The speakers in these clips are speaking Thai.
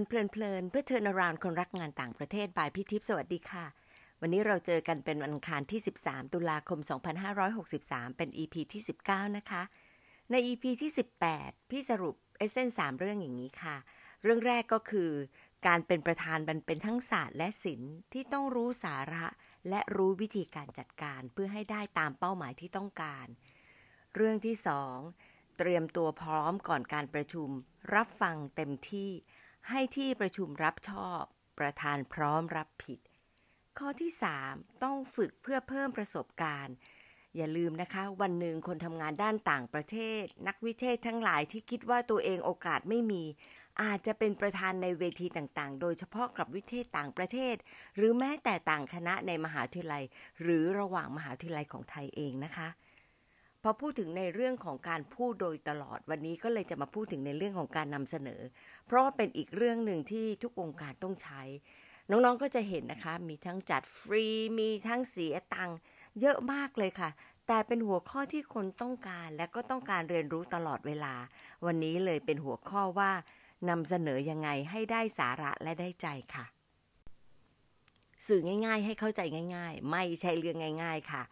นเพลินเพลินเพื่อเทินารานคนรักงานต่างประเทศบายพี่ทิพสวัสดีค่ะ วันนี้เราเจอกันเป็นวันอังคารที่ 13 ตุลาคม 2563 เป็น EP ที่ 19 นะคะ ใน EP ที่ 18 พี่สรุปเอเซนสามเรื่องอย่างนี้ค่ะ เรื่องแรกก็คือ การเป็นประธานมันเป็นทั้งศาสตร์และศิลป์ที่ต้องรู้สาระและรู้วิธีการจัดการเพื่อให้ได้ตามเป้าหมายที่ต้องการ เรื่องที่สองเตรียมตัวพร้อมก่อนการประชุม รับฟังเต็มที่ ให้ที่ประชุมรับชอบ ประธานพร้อมรับผิด ข้อที่ 3 ต้องฝึกเพื่อเพิ่มประสบการณ์ อย่าลืมนะคะ วันหนึ่งคนทำงานด้านต่างประเทศ นักวิเทศทั้งหลายที่คิดว่าตัวเองโอกาสไม่มี อาจจะเป็นประธานในเวทีต่างๆ โดยเฉพาะกับวิเทศต่างประเทศ หรือแม้แต่ต่างคณะในมหาวิทยาลัย หรือระหว่างมหาวิทยาลัยของไทยเองนะคะ พอพูดถึงในเรื่องของการพูดโดยตลอดวันนี้ก็เลยจะมาพูดถึงในเรื่องของการนำเสนอ เพราะว่าเป็นอีกเรื่องหนึ่งที่ทุกองค์การต้องใช้ น้องๆก็จะเห็นนะคะ มีทั้งจัดฟรีมีทั้งเสียตังค์เยอะมากเลยค่ะ แต่เป็นหัวข้อที่คนต้องการและก็ต้องการเรียนรู้ตลอดเวลา วันนี้เลยเป็นหัวข้อว่านำเสนอยังไงให้ได้สาระและได้ใจค่ะ สื่อง่าย ๆ ให้เข้าใจง่าย ๆ ไม่ใช่เรื่องง่าย ๆ ค่ะ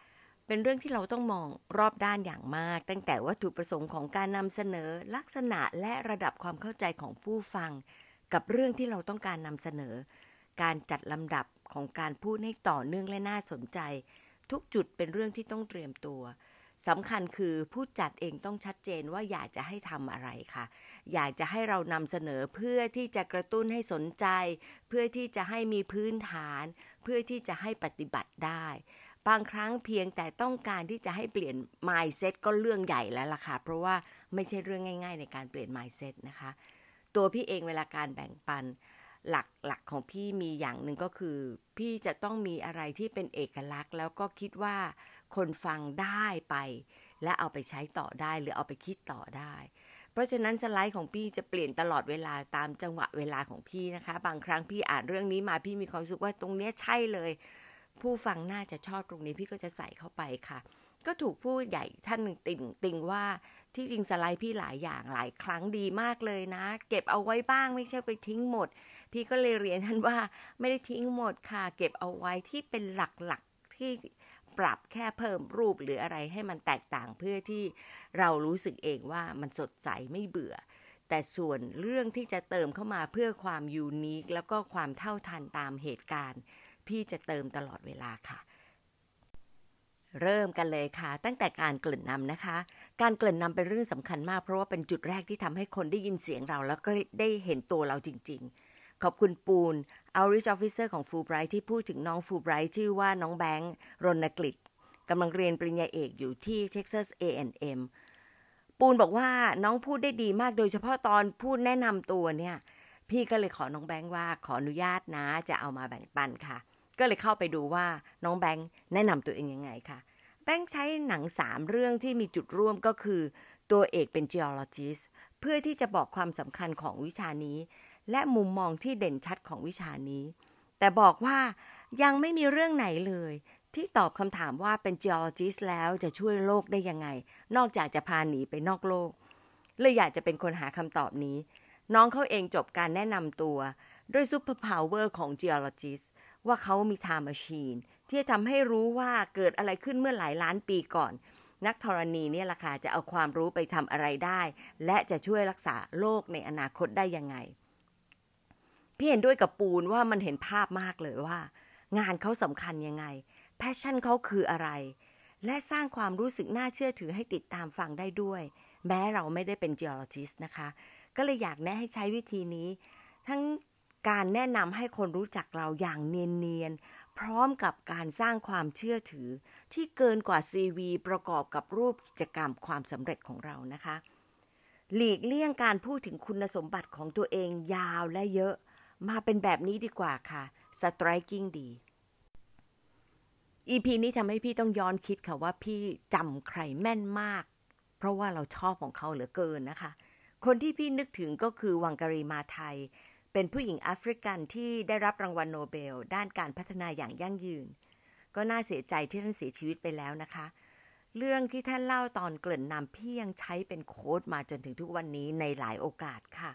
เป็นเรื่องที่เราต้องมองรอบด้านอย่างมาก ตั้งแต่วัตถุประสงค์ของการนำเสนอลักษณะและระดับความเข้าใจของผู้ฟัง กับเรื่องที่เราต้องการนำเสนอ การจัดลำดับของการพูดให้ต่อเนื่องและน่าสนใจ ทุกจุดเป็นเรื่องที่ต้องเตรียมตัวสำคัญคือผู้จัดเองต้องชัดเจนว่าอยากจะให้ทำอะไรค่ะ อยากจะให้เรานำเสนอเพื่อที่จะกระตุ้นให้สนใจ เพื่อที่จะให้มีพื้นฐาน เพื่อที่จะให้ปฏิบัติได้ บางครั้งเพียงแต่ต้องการที่จะให้เปลี่ยน mindset ก็เรื่องใหญ่แล้วล่ะค่ะ เพราะว่าไม่ใช่เรื่องง่าย ๆ ในการเปลี่ยน mindset นะคะ ตัวพี่เองเวลาการแบ่งปันหลักหลักของพี่มีอย่างหนึ่งก็คือ พี่จะต้องมีอะไรที่เป็นเอกลักษณ์ แล้วก็คิดว่าคนฟังได้ไป และเอาไปใช้ต่อได้หรือเอาไปคิดต่อได้ เพราะฉะนั้นสไลด์ของพี่จะเปลี่ยนตลอดเวลาตามจังหวะเวลาของพี่นะคะ บางครั้งพี่อ่านเรื่องนี้มาพี่มีความรู้สึกว่าตรงนี้ใช่เลย ผู้ฟังน่าจะชอบตรงนี้พี่ก็จะใส่เข้าไปค่ะ ก็ถูกผู้ใหญ่ท่านหนึ่งติ่งติงว่าที่จริงสไลด์พี่หลายอย่างหลายครั้งดีมากเลยนะ เก็บเอาไว้บ้างไม่ใช่ไปทิ้งหมด พี่ก็เลยเรียนท่านว่าไม่ได้ทิ้งหมดค่ะ เก็บเอาไว้ที่เป็นหลักๆที่ปรับแค่เพิ่มรูปหรืออะไรให้มันแตกต่างเพื่อที่เรารู้สึกเองว่ามันสดใสไม่เบื่อ แต่ส่วนเรื่องที่จะเติมเข้ามาเพื่อความยูนิคแล้วก็ความเท่าทันตามเหตุการณ์ พี่จะเติมตลอดเวลาค่ะ เริ่มกันเลยค่ะ ตั้งแต่การกริ่นนำนะคะ การกริ่นนำเป็นเรื่องสำคัญมาก เพราะว่าเป็นจุดแรกที่ทำให้คนได้ยินเสียงเรา แล้วก็ได้เห็นตัวเราจริง ๆ ขอบคุณปูน Outreach Officer ของฟูไบรท์ที่พูดถึงน้องฟูไบรท์ชื่อว่าน้องแบงค์รณกฤษกำลังเรียนปริญญาเอกอยู่ที่ Texas A&M ปูนบอกว่าน้องพูดได้ดีมากโดยเฉพาะตอนพูดแนะนำตัวเนี่ย พี่ก็เลยขอน้องแบงค์ว่าขออนุญาตนะจะเอามาแบ่งปันค่ะ ก็เลยเข้าไปดูว่าน้องแบงค์แนะนำตัวเองยังไงค่ะ แบงค์ใช้หนังสามเรื่องที่มีจุดร่วมก็คือ ตัวเอกเป็น geologist เพื่อที่จะบอกความสำคัญของวิชานี้ และมุมมองที่เด่นชัดของวิชานี้ แต่บอกว่ายังไม่มีเรื่องไหนเลย ที่ตอบคำถามว่าเป็น geologist แล้วจะช่วยโลกได้ยังไง นอกจากจะพาหนีไปนอกโลกเลยอยากจะเป็นคนหาคำตอบนี้ น้องเขาเองจบการแนะนำตัวด้วย superpower ของ geologist ว่าเขามี time machine ที่จะทำให้รู้ว่าเกิดอะไรขึ้นเมื่อหลายล้านปีก่อน นักธรณีเนี่ยล่ะค่ะจะเอาความรู้ไปทำอะไรได้ และจะช่วยรักษาโลกในอนาคตได้ยังไง พี่เห็นด้วยกับปูนว่ามันเห็นภาพมากเลยว่า งานเขาสำคัญยังไงแพชชั่นเขาคืออะไร และสร้างความรู้สึกน่าเชื่อถือให้ติดตามฟังได้ด้วย แม้เราไม่ได้เป็น geologist นะคะ ก็เลยอยากแนะให้ใช้วิธีนี้ ทั้ง การแนะนำให้คนรู้จักเราอย่างเนียนๆ พร้อมกับการสร้างความเชื่อถือ ที่เกินกว่า CV ประกอบกับรูปกิจกรรมความสำเร็จของเรานะคะ หลีกเลี่ยงการพูดถึงคุณสมบัติของตัวเองยาวและเยอะ มาเป็นแบบนี้ดีกว่าค่ะ striking ดี EP นี้ทำให้พี่ต้องย้อนคิดค่ะว่าพี่จำใครแม่นมาก เพราะว่าเราชอบของเขาเหลือเกินนะคะ คนที่พี่นึกถึงก็คือวังการีมาไทย เป็นผู้หญิงแอฟริกันที่ได้รับรางวัลโนเบล ด้านการพัฒนาอย่างยั่งยืน ก็น่าเสียใจที่ท่านเสียชีวิตไปแล้วนะคะ เรื่องที่ท่านเล่าตอนเกริ่นนำพี่ยังใช้เป็นโค้ดมาจนถึงทุกวันนี้ในหลายโอกาสค่ะ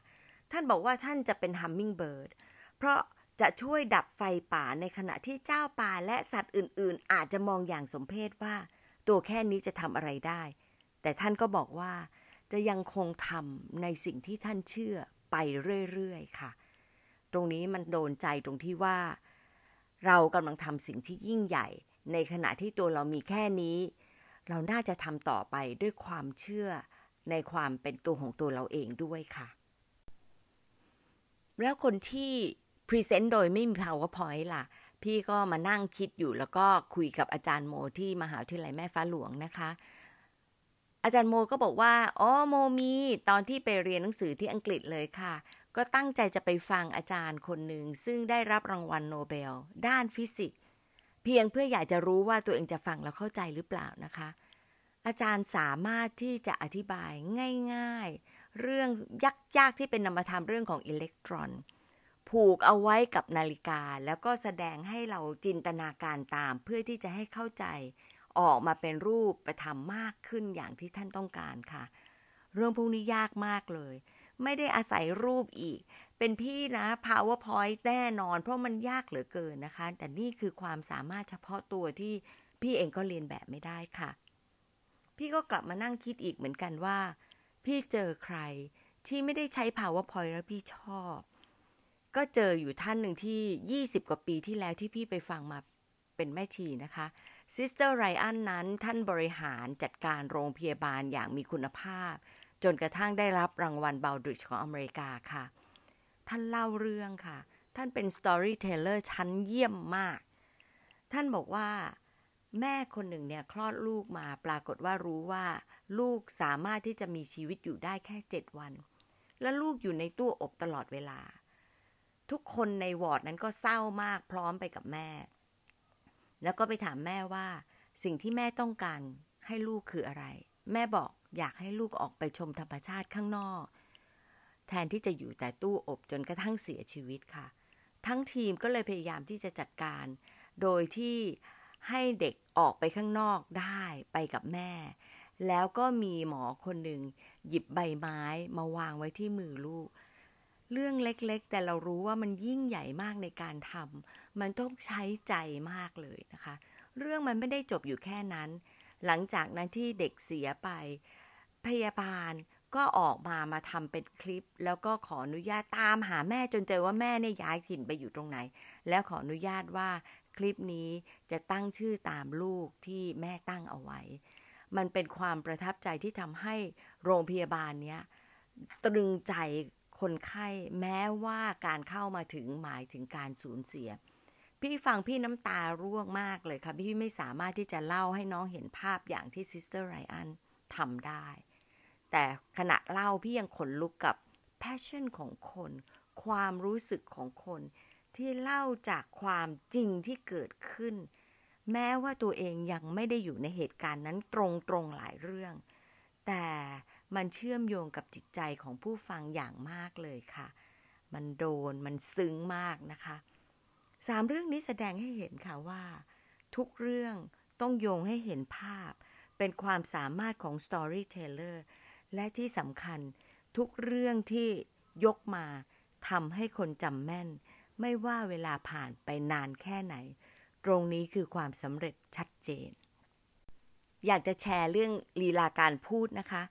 ท่านบอกว่าท่านจะเป็นฮัมมิงเบิร์ดเพราะจะช่วยดับไฟป่าในขณะที่เจ้าป่าและสัตว์อื่น ๆ อาจจะมองอย่างสมเพศว่า ตัวแค่นี้จะทำอะไรได้ แต่ท่านก็บอกว่าจะยังคงทำในสิ่งที่ท่านเชื่อไปเรื่อย ๆ ค่ะ ตรงนี้มันโดนใจตรงที่ว่า เรากำลังทำสิ่งที่ยิ่งใหญ่ ในขณะที่ตัวเรามีแค่นี้ เราน่าจะทำต่อไปด้วยความเชื่อในความเป็นตัวของตัวเราเองด้วยค่ะ แล้วคนที่พรีเซนต์โดยไม่มี powerpoint ล่ะ พี่ก็มานั่งคิดอยู่แล้วก็คุยกับอาจารย์โมที่มหาวิทยาลัยแม่ฟ้าหลวงนะคะ อาจารย์โมก็บอกว่า อ๋อ โมมี ตอนที่ไปเรียนหนังสือที่อังกฤษเลยค่ะ ก็ตั้งใจจะไปฟังอาจารย์คนหนึ่ง ซึ่งได้รับรางวัลโนเบล ด้านฟิสิกส์ เพียงเพื่ออยากจะรู้ว่าตัวเองจะฟังแล้วเข้าใจหรือเปล่านะคะ อาจารย์สามารถที่จะอธิบายง่าย ๆ เรื่องยากๆที่เป็นนามธรรมเรื่องของอิเล็กตรอน ผูกเอาไว้กับนาฬิกา แล้วก็แสดงให้เราจินตนาการตาม เพื่อที่จะให้เข้าใจออกมาเป็นรูปไปทำมากขึ้นอย่างที่ท่านต้องการค่ะ เรื่องพวกนี้ยากมากเลย ไม่ได้อาศัยรูปอีก เป็นพี่นะ powerpoint แน่นอน เพราะมันยากเหลือเกินนะคะ แต่นี่คือความสามารถเฉพาะตัวที่พี่เองก็เรียนแบบไม่ได้ค่ะ พี่ก็กลับมานั่งคิดอีกเหมือนกันว่า พี่เจอใครที่ไม่ได้ใช้ powerpoint แล้วพี่ชอบ ก็เจออยู่ท่านหนึ่งที่ 20 กว่าปีที่แล้วที่พี่ไปฟังมาเป็นแม่ชีนะคะซิสเตอร์ไรอันนั้นท่านบริหารจัดการโรงพยาบาลอย่างมีคุณภาพ จนกระทั่งได้รับรางวัล Baldrige ของอเมริกาค่ะ ท่านเล่าเรื่องค่ะ ท่านเป็น storyteller ชั้นเยี่ยมมาก ท่านบอกว่าแม่คนหนึ่งเนี่ยคลอดลูกมาปรากฏว่ารู้ว่า ลูกสามารถที่จะมีชีวิตอยู่ได้แค่เจ็ดวัน และลูกอยู่ในตู้อบตลอดเวลา ทุกคนในวอร์ดนั้นก็เศร้ามากพร้อมไปกับแม่ แล้วก็ไปถามแม่ว่า สิ่งที่แม่ต้องการให้ลูกคืออะไร แม่บอก อยากให้ลูกออกไปชมธรรมชาติข้างนอก แทนที่จะอยู่แต่ตู้อบจนกระทั่งเสียชีวิตค่ะ ทั้งทีมก็เลยพยายามที่จะจัดการ โดยที่ให้เด็กออกไปข้างนอกได้ไปกับแม่ แล้วก็มีหมอคนหนึ่งหยิบใบไม้มาวางไว้ที่มือลูก เรื่องเล็กๆ แต่เรารู้ว่ามันยิ่งใหญ่มากในการทำมันต้องใช้ใจมากเลยนะคะ เรื่องมันไม่ได้จบอยู่แค่นั้น หลังจากนั้นที่เด็กเสียไป พยาบาลก็ออกมามาทำเป็นคลิป แล้วก็ขออนุญาตตามหาแม่จนเจอว่าแม่เนี่ยย้ายถิ่นไปอยู่ตรงไหน แล้วขออนุญาตว่าคลิปนี้จะตั้งชื่อตามลูกที่แม่ตั้งเอาไว้ มันเป็นความประทับใจที่ทำให้โรงพยาบาลเนี้ยตรึงใจคนไข้แม้ว่าการเข้ามาถึงหมายถึงการสูญเสีย พี่ฟังพี่น้ำตาร่วงมากเลยค่ะ พี่ไม่สามารถที่จะเล่าให้น้องเห็นภาพอย่างที่ Sister Ryan ทำได้ แต่ขณะเล่าพี่ยังขนลุกกับ passion ของคน ความรู้สึกของคน ที่เล่าจากความจริงที่เกิดขึ้น แม้ว่าตัวเองยังไม่ได้อยู่ในเหตุการณ์นั้นตรงๆหลายเรื่อง แต่มันเชื่อมโยงกับจิตใจของผู้ฟังอย่างมากเลยค่ะ มันโดนมันซึ้งมากนะคะสามเรื่องนี้แสดงให้เห็นค่ะว่า ทุกเรื่องต้องโยงให้เห็นภาพ เป็นความสามารถของ storyteller และที่สำคัญทุกเรื่องที่ยกมาทำให้คนจำแม่น ไม่ว่าเวลาผ่านไปนานแค่ไหน ตรงนี้คือความสำเร็จชัดเจน อยากจะแชร์เรื่องลีลาการพูดนะคะ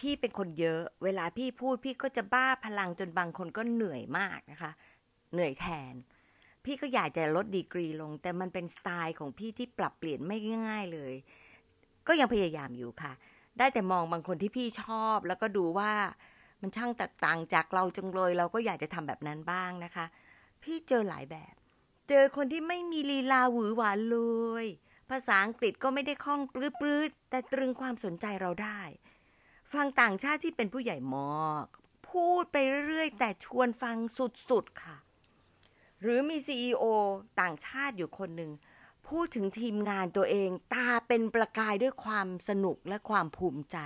พี่เป็นคนเยอะ เวลาพี่พูดพี่ก็จะบ้าพลังจนบางคนก็เหนื่อยมากนะคะ เหนื่อยแทน พี่ก็อยากจะลดดีกรีลง แต่มันเป็นสไตล์ของพี่ที่ปรับเปลี่ยนไม่ง่ายเลย ก็ยังพยายามอยู่ค่ะ ได้แต่มองบางคนที่พี่ชอบ แล้วก็ดูว่ามันช่างแตกต่างจากเราจังเลย เราก็อยากจะทำแบบนั้นบ้างนะคะ พี่เจอหลายแบบ เจอคนที่ไม่มีลีลาหวือหวานเลย ภาษาอังกฤษก็ไม่ได้คล่องปลื้ดๆแต่ตรึงความสนใจเราได้ ฟังต่างชาติที่เป็นผู้ใหญ่มากพูดไปเรื่อยๆ แต่ชวนฟังสุดๆค่ะ หรือมีซีอต่างชาติอยู่คนหนึ่ง พูดถึงทีมงานตัวเอง ตาเป็นประกายด้วยความสนุกและความภูมิใจ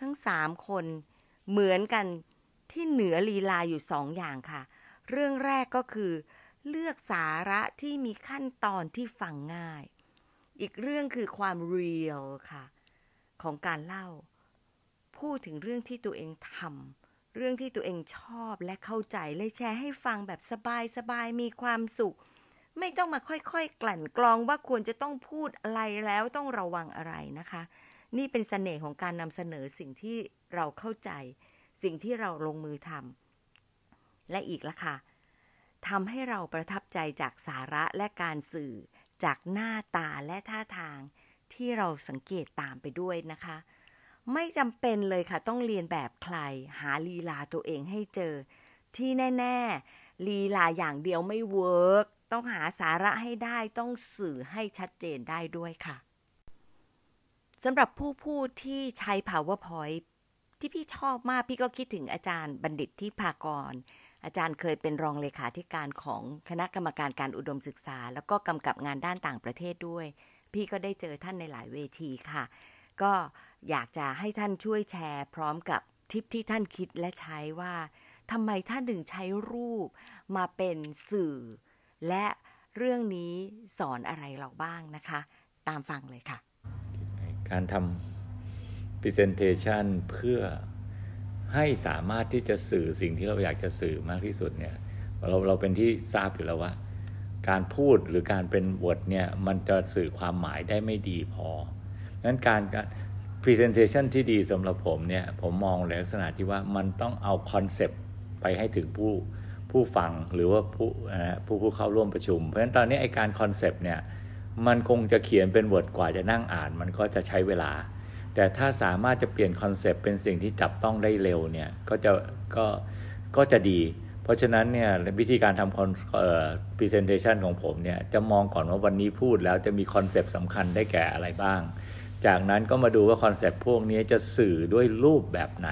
ทั้งสามคนเหมือนกันที่เหนือลีลาอยู่สองอย่างค่ะ เรื่องแรกก็คือ เลือกสาระที่มีขั้นตอนที่ฟังง่าย อีกเรื่องคือความเรียลค่ะ ของการเล่า พูดถึงเรื่องที่ตัวเองทำเรื่องที่ตัวเองชอบและเข้าใจเลยแชร์ให้ฟังแบบสบายๆมีความสุข ไม่ต้องมาค่อยๆ กลั่นกรองว่าควรจะต้องพูดอะไรแล้วต้องระวังอะไรนะคะ นี่เป็นเสน่ห์ของการนำเสนอสิ่งที่เราเข้าใจ สิ่งที่เราลงมือทำและอีกละค่ะทำให้เราประทับใจจากสาระและการสื่อ จากหน้าตาและท่าทางที่เราสังเกตตามไปด้วยนะคะ ไม่จำเป็นเลยค่ะ ต้องเรียนแบบใคร หาลีลาตัวเองให้เจอ ที่แน่ ๆ ลีลาอย่างเดียวไม่ work ต้องหาสาระให้ได้ต้องสื่อให้ชัดเจนได้ด้วยค่ะสำหรับผู้พูดที่ใช้ powerpoint ที่พี่ชอบมากพี่ก็คิดถึงอาจารย์บัณฑิตที่พากร อาจารย์เคยเป็นรองเลขาธิการของคณะกรรมการการอุดมศึกษา แล้วก็กำกับงานด้านต่างประเทศด้วย พี่ก็ได้เจอท่านในหลายเวทีค่ะ ก็อยากจะให้ท่านช่วยแชร์พร้อมกับทิปที่ท่านคิดและใช้ว่าทำไมท่านถึงใช้รูปมาเป็นสื่อ และเรื่องนี้สอนอะไรเราบ้างนะคะ ตามฟังเลยค่ะ การทำ presentation เพื่อให้สามารถที่จะสื่อสิ่งที่เราอยากจะสื่อมากที่สุดเนี่ยเราเราเป็นที่ทราบอยู่แล้วว่า การพูดหรือการเป็นวอดเนี่ยมันจะสื่อความหมายได้ไม่ดีพองั้นการการ presentation ที่ดีสำหรับผมเนี่ยผมมองในลักษณะที่ว่ามันต้องเอาคอนเซปต์ไปให้ถึงผู้ ผู้ฟังหรือว่าผู้ผู้ผู้เข้าร่วมประชุม เพราะฉะนั้นตอนนี้ไอ้การ concept เนี่ยมันคงจะเขียนเป็นเวอร์ดกว่าจะนั่งอ่าน มันก็จะใช้เวลา แต่ถ้าสามารถจะเปลี่ยน concept เป็นสิ่งที่จับต้องได้เร็วเนี่ยก็จะก็ก็จะดี เพราะฉะนั้นเนี่ยวิธีการทำคอนเอ่อ presentation ของผมเนี่ยจะมองก่อนว่าวันนี้พูดแล้วจะมี concept สำคัญได้แก่อะไรบ้าง จากนั้นก็มาดูว่า concept พวกนี้จะสื่อด้วยรูปแบบไหน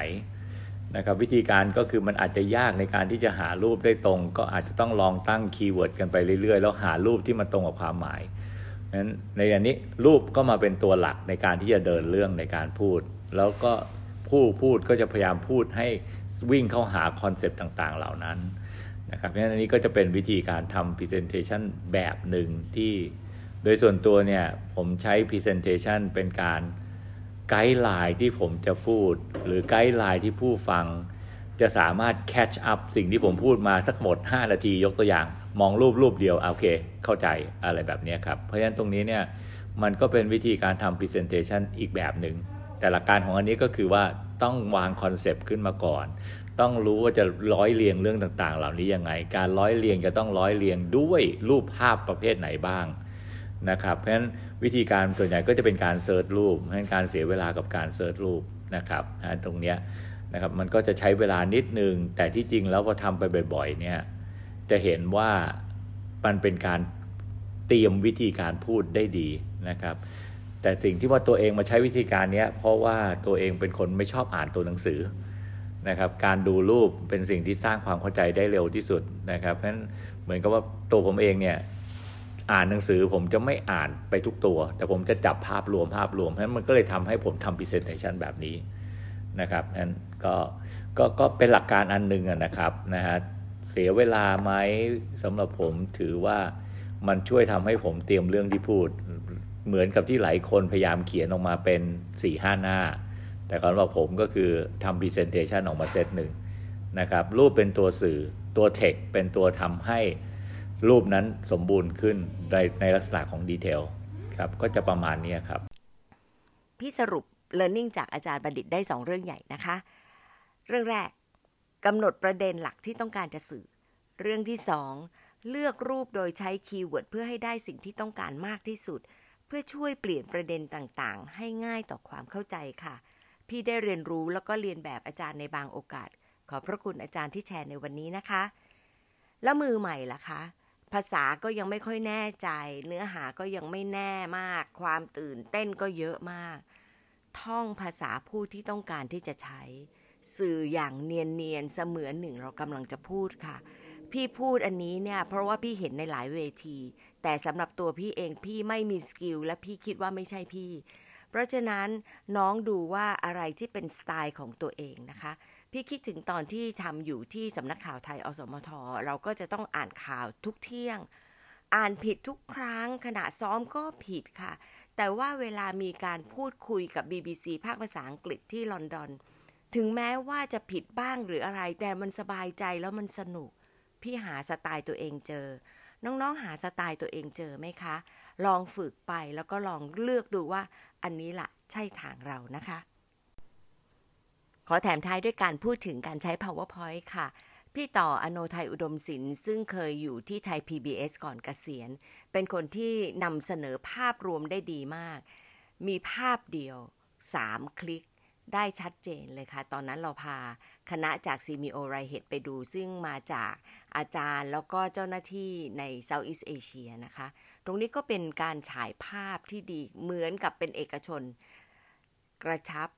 นะครับวิธีการก็คือมันอาจจะยากในการที่จะหารูปได้ตรง ก็อาจจะต้องลองตั้งคีย์เวิร์ดกันไปเรื่อยๆ แล้วหารูปที่มันตรงกับความหมายนั้นในอันนี้รูปก็มาเป็นตัวหลักในการที่จะเดินเรื่องในการพูด แล้วก็ผู้พูดก็จะพยายามพูดให้วิ่งเข้าหาคอนเซปต์ต่างๆ เหล่านั้นนะครับเพราะฉะนั้นอันนี้ก็จะเป็นวิธีการทำ Presentation แบบหนึ่งที่ โดยส่วนตัวเนี่ยผมใช้ Presentation เป็นการ guideline ที่ผมจะพูด หรือ guideline ที่ผู้ฟัง จะสามารถ catch up สิ่งที่ผมพูดมาสักหมด 5 นาทียกตัวอย่าง มองรูปรูปเดียวโอเค เข้าใจอะไรแบบนี้ครับ เพราะฉะนั้นตรงนี้เนี่ยมันก็เป็นวิธีการทำ presentation อีกแบบหนึ่งแต่หลักการของอันนี้ก็คือว่าต้องวาง concept ขึ้นมาก่อน ต้องรู้ว่าจะร้อยเรียงเรื่องต่างๆ เหล่านี้ยังไง การร้อยเรียงจะต้องร้อยเรียงด้วยรูปภาพประเภทไหนบ้าง นะครับเพราะฉะนั้นวิธีการส่วนใหญ่ก็จะเป็นการ search รูปเพราะฉะนั้นการเสียเวลากับการ search รูปนะครับตรงเนี้ยนะครับมันก็จะใช้เวลานิดนึง แต่ที่จริงแล้วพอทำไปบ่อยๆเนี่ยจะเห็นว่ามันเป็นการเตรียมวิธีการพูดได้ดีนะครับ แต่สิ่งที่ว่าตัวเองมาใช้วิธีการนี้เพราะว่าตัวเองเป็นคนไม่ชอบอ่านตัวหนังสือนะครับการดูรูปเป็นสิ่งที่สร้างความเข้าใจได้เร็วที่สุดนะครับเพราะฉะนั้นเหมือนกับว่าตัวผมเองเนี่ย อ่านหนังสือผมจะไม่อ่านไปทุกตัว แต่ผมจะจับภาพรวมภาพรวมเพราะนั้นมันก็เลยทำให้ผมทำ presentation แบบนี้นะครับนั้นก็ก็ก็เป็นหลักการอันหนึ่งนะครับนะฮะเสียเวลาไหมสำหรับผมถือว่ามันช่วยทำให้ผมเตรียมเรื่องที่พูด เหมือนกับที่หลายคนพยายามเขียนออกมาเป็น4ี่ห้าหน้า แต่สำหรับผมก็คือทำ presentation ออกมาเซตหนึ่งนะครับรูปเป็นตัวสื่อตัวเทคเป็นตัวทำให้ รูปนั้นสมบูรณ์ขึ้นในในลักษณะของ detail ครับก็จะประมาณนี้ครับ พี่สรุป learning จากอาจารย์บัณฑิตได้ 2 เรื่องใหญ่นะคะ เรื่องแรกกำหนดประเด็นหลักที่ต้องการจะสื่อ เรื่องที่สองเลือกรูปโดยใช้ keyword เพื่อให้ได้สิ่งที่ต้องการมากที่สุด เพื่อช่วยเปลี่ยนประเด็นต่างๆ ให้ง่ายต่อความเข้าใจค่ะ พี่ได้เรียนรู้แล้วก็เรียนแบบอาจารย์ในบางโอกาส ขอบพระคุณอาจารย์ที่แชร์ในวันนี้นะคะ แล้วมือใหม่ล่ะคะ ภาษาก็ยังไม่ค่อยแน่ใจ เนื้อหาก็ยังไม่แน่มาก ความตื่นเต้นก็เยอะมาก ท่องภาษาพูดที่ต้องการที่จะใช้ สื่ออย่างเนียนๆเสมือนหนึ่งเรากำลังจะพูดค่ะ พี่พูดอันนี้เนี่ยเพราะว่าพี่เห็นในหลายเวที แต่สำหรับตัวพี่เองพี่ไม่มีสกิลและพี่คิดว่าไม่ใช่พี่ เพราะฉะนั้นน้องดูว่าอะไรที่เป็นสไตล์ของตัวเองนะคะ พี่คิดถึงตอนที่ทำอยู่ที่สำนักข่าวไทยอสมท เราก็จะต้องอ่านข่าวทุกเที่ยง อ่านผิดทุกครั้ง ขณะซ้อมก็ผิดค่ะ แต่ว่าเวลามีการพูดคุยกับ BBC ภาคภาษาอังกฤษที่ลอนดอน ถึงแม้ว่าจะผิดบ้างหรืออะไร แต่มันสบายใจแล้วมันสนุก พี่หาสไตล์ตัวเองเจอ น้องๆหาสไตล์ตัวเองเจอไหมคะ ลองฝึกไปแล้วก็ลองเลือกดูว่า อันนี้ละใช่ทางเรานะคะ ขอแถมท้ายด้วยการพูดถึงการใช้ powerpoint ค่ะ พี่ต่ออโนไทยอุดมศิลป์ซึ่งเคยอยู่ที่ไทย PBS ก่อนเกษียณ เป็นคนที่นำเสนอภาพรวมได้ดีมาก มีภาพเดียว 3 คลิกได้ชัดเจนเลยค่ะ ตอนนั้นเราพาคณะจากซีมิโอไรเฮดไปดู ซึ่งมาจากอาจารย์แล้วก็เจ้าหน้าที่ในเซาท์อีสเอเชียนะคะ ตรงนี้ก็เป็นการฉายภาพที่ดีเหมือนกับเป็นเอกชน กระชับ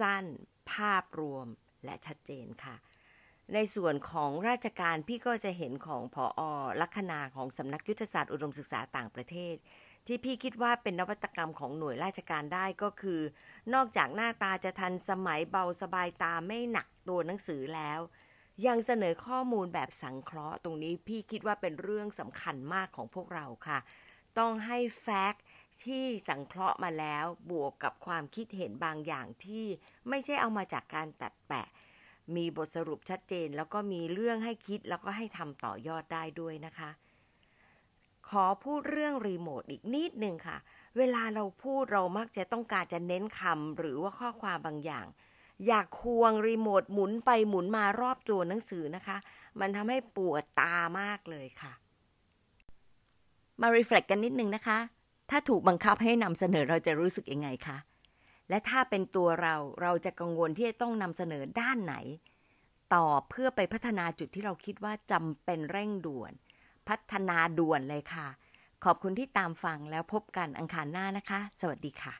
สั้น ภาพรวมและชัดเจนค่ะ ในส่วนของราชการพี่ก็จะเห็นของผออลัคนาของสำนักยุทธศาสตร์อุดมศึกษาต่างประเทศ ที่พี่คิดว่าเป็นนวัตกรรมของหน่วยราชการได้ก็คือ นอกจากหน้าตาจะทันสมัยเบาสบายตาไม่หนักตัวหนังสือแล้ว ยังเสนอข้อมูลแบบสังเคราะห์ ตรงนี้พี่คิดว่าเป็นเรื่องสำคัญมากของพวกเราค่ะ ต้องให้แฟกต์ ที่สังเคราะห์มาแล้วบวกกับความคิดเห็นบางอย่างที่ไม่ใช่เอามาจากการตัดแปะ มีบทสรุปชัดเจน แล้วก็มีเรื่องให้คิดแล้วก็ให้ทำต่อยอดได้ด้วยนะคะ ขอพูดเรื่องรีโมทอีกนิดนึงค่ะ เวลาเราพูดเรามักจะต้องการจะเน้นคำหรือว่าข้อความบางอย่าง อยากควงรีโมทหมุนไปหมุนมารอบตัวหนังสือนะคะ มันทำให้ปวดตามากเลยค่ะ มารีเฟล็กกันนิดนึงนะคะ ถ้าถูกบังคับให้นำเสนอเราจะรู้สึกยังไงคะ และถ้าเป็นตัวเราเราจะกังวลที่จะต้องนำเสนอด้านไหนตอบเพื่อไปพัฒนาจุดที่เราคิดว่าจำเป็นเร่งด่วน พัฒนาด่วนเลยค่ะ ขอบคุณที่ตามฟังแล้วพบกันอังคารหน้านะคะ สวัสดีค่ะ